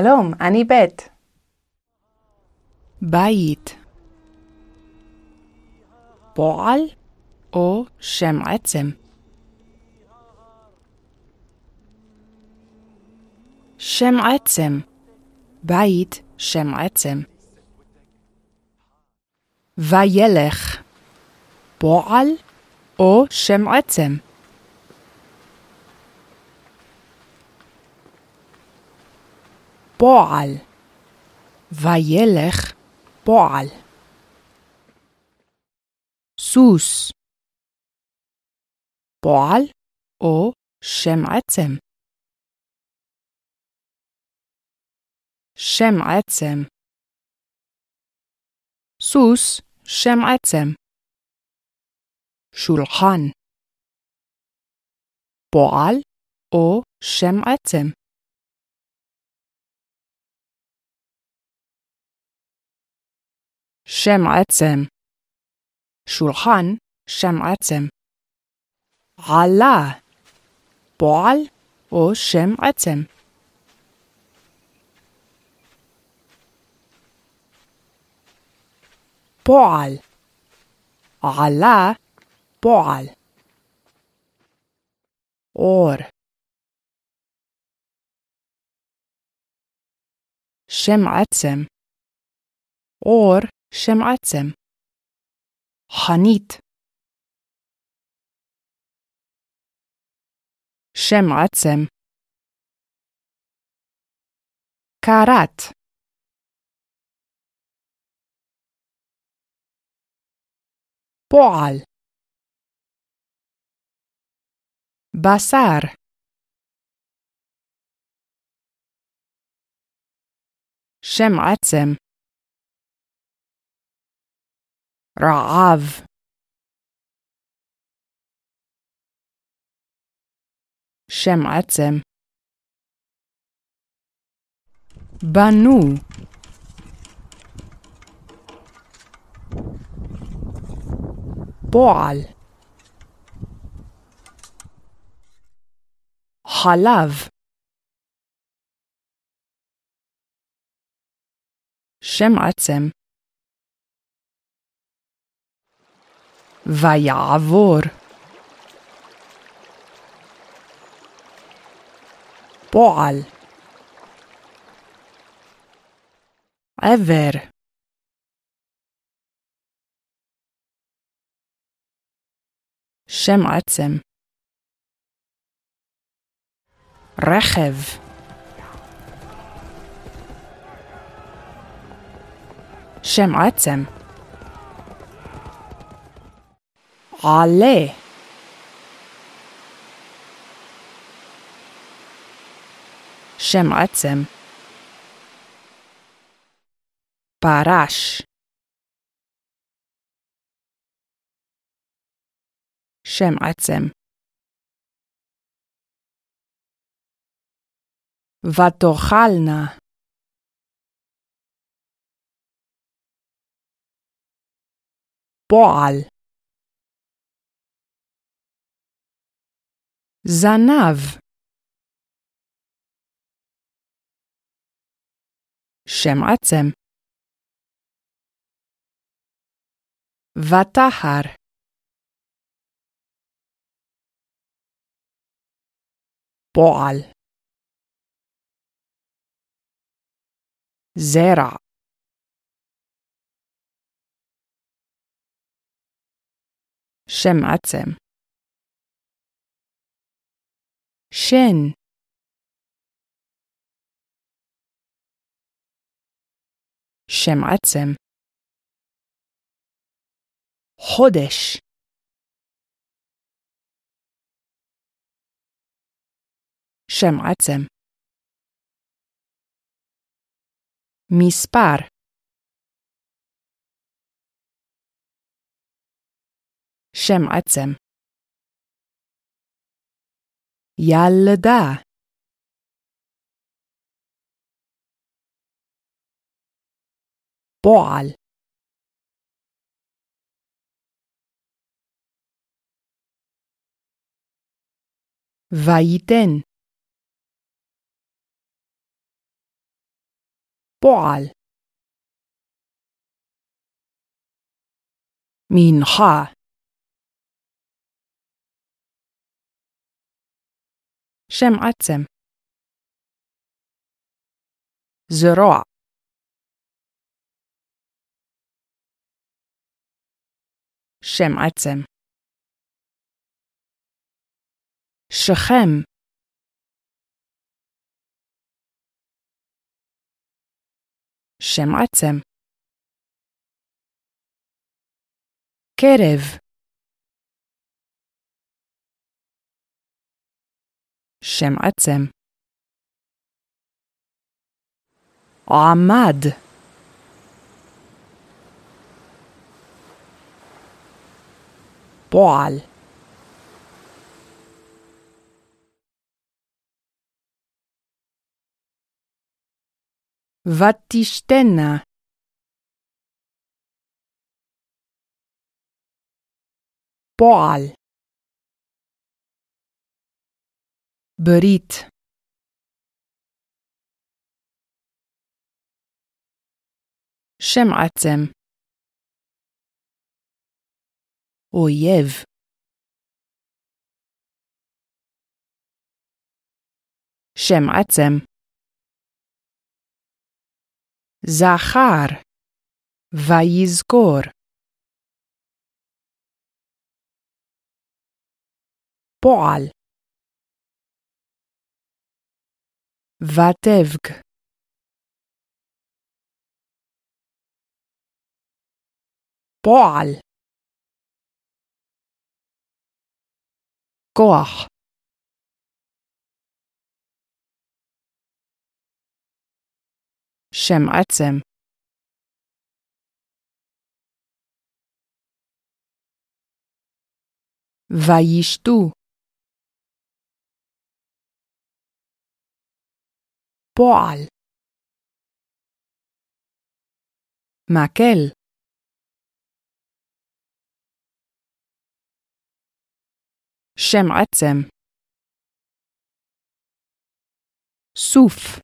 שלום, אני בית. בית פועל או שם עצם? שם עצם בית שם עצם וילך פועל או שם עצם? פועל. וילך פועל. סוס. פועל או שם עצם. שם עצם. סוס שם עצם. שולחן. פועל או שם עצם שם עצם שולחן שם עצם עלה פועל או שם עצם פועל עלה פועל אור שם עצם אור שם עצם חנית שם עצם קרת פועל בשר שם עצם רעב. שם עצם. בנו. פועל. חלב. שם עצם ויעבור פועל עבר שם עצם רכב שם עצם עלה. שם עצם. פרש. שם עצם. ותאכלנה. פועל זנב. שם עצם. ותחר פועל. זרע. שם עצם שן. שם עצם. חודש. שם עצם. מספר. שם עצם ילדה פועל וייתן פועל מנחה שם עצם. זרוע. שם עצם. שכם. שם עצם. קרב שם עצם. עמד. פועל. ותשתנה. פועל ברית שם עצם אויב שם עצם זכר ויזכור פועל ותבק פועל כוח שם עצם וישתו פועל מקל שם עצם סוף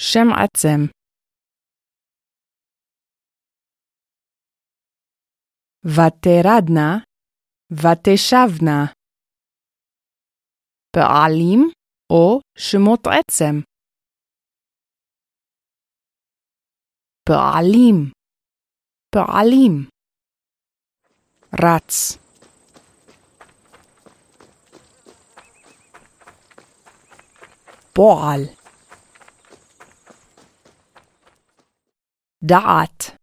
שם עצם ותרדנה ותשבנה פעלים או שמות עצם. פעלים פעלים רץ. פועל דעת.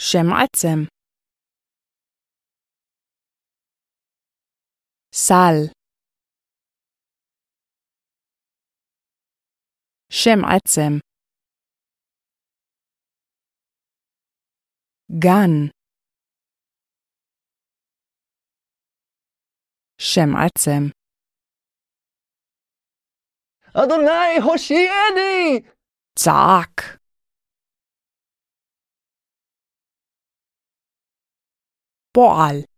שם עצם סל שם עצם גן שם עצם אדוני הושיעני! צעק פועל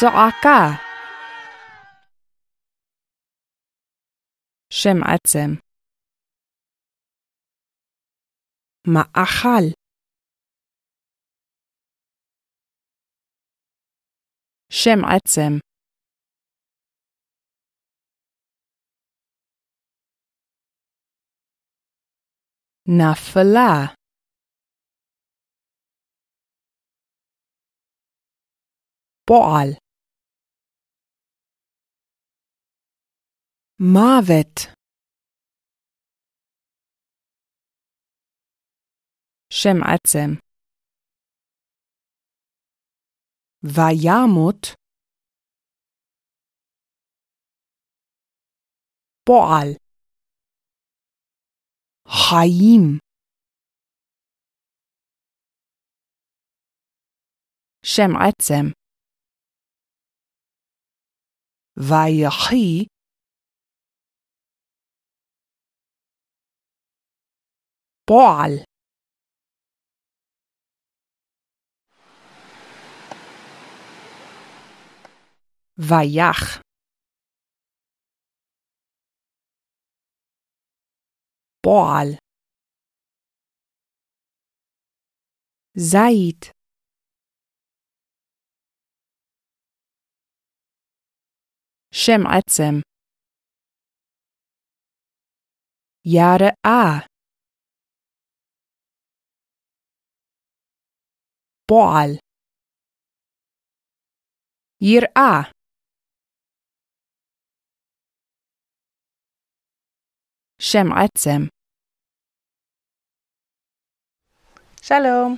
צעקה שם עצם. מאכל. שם עצם. נפלה. פועל מוות. שם עצם. וימות. פועל. חיים. שם עצם. ויחי Boal Vajach. Boal Said Shem Atzem. Jahre A. פועל. יראה. שם עצם. שלום.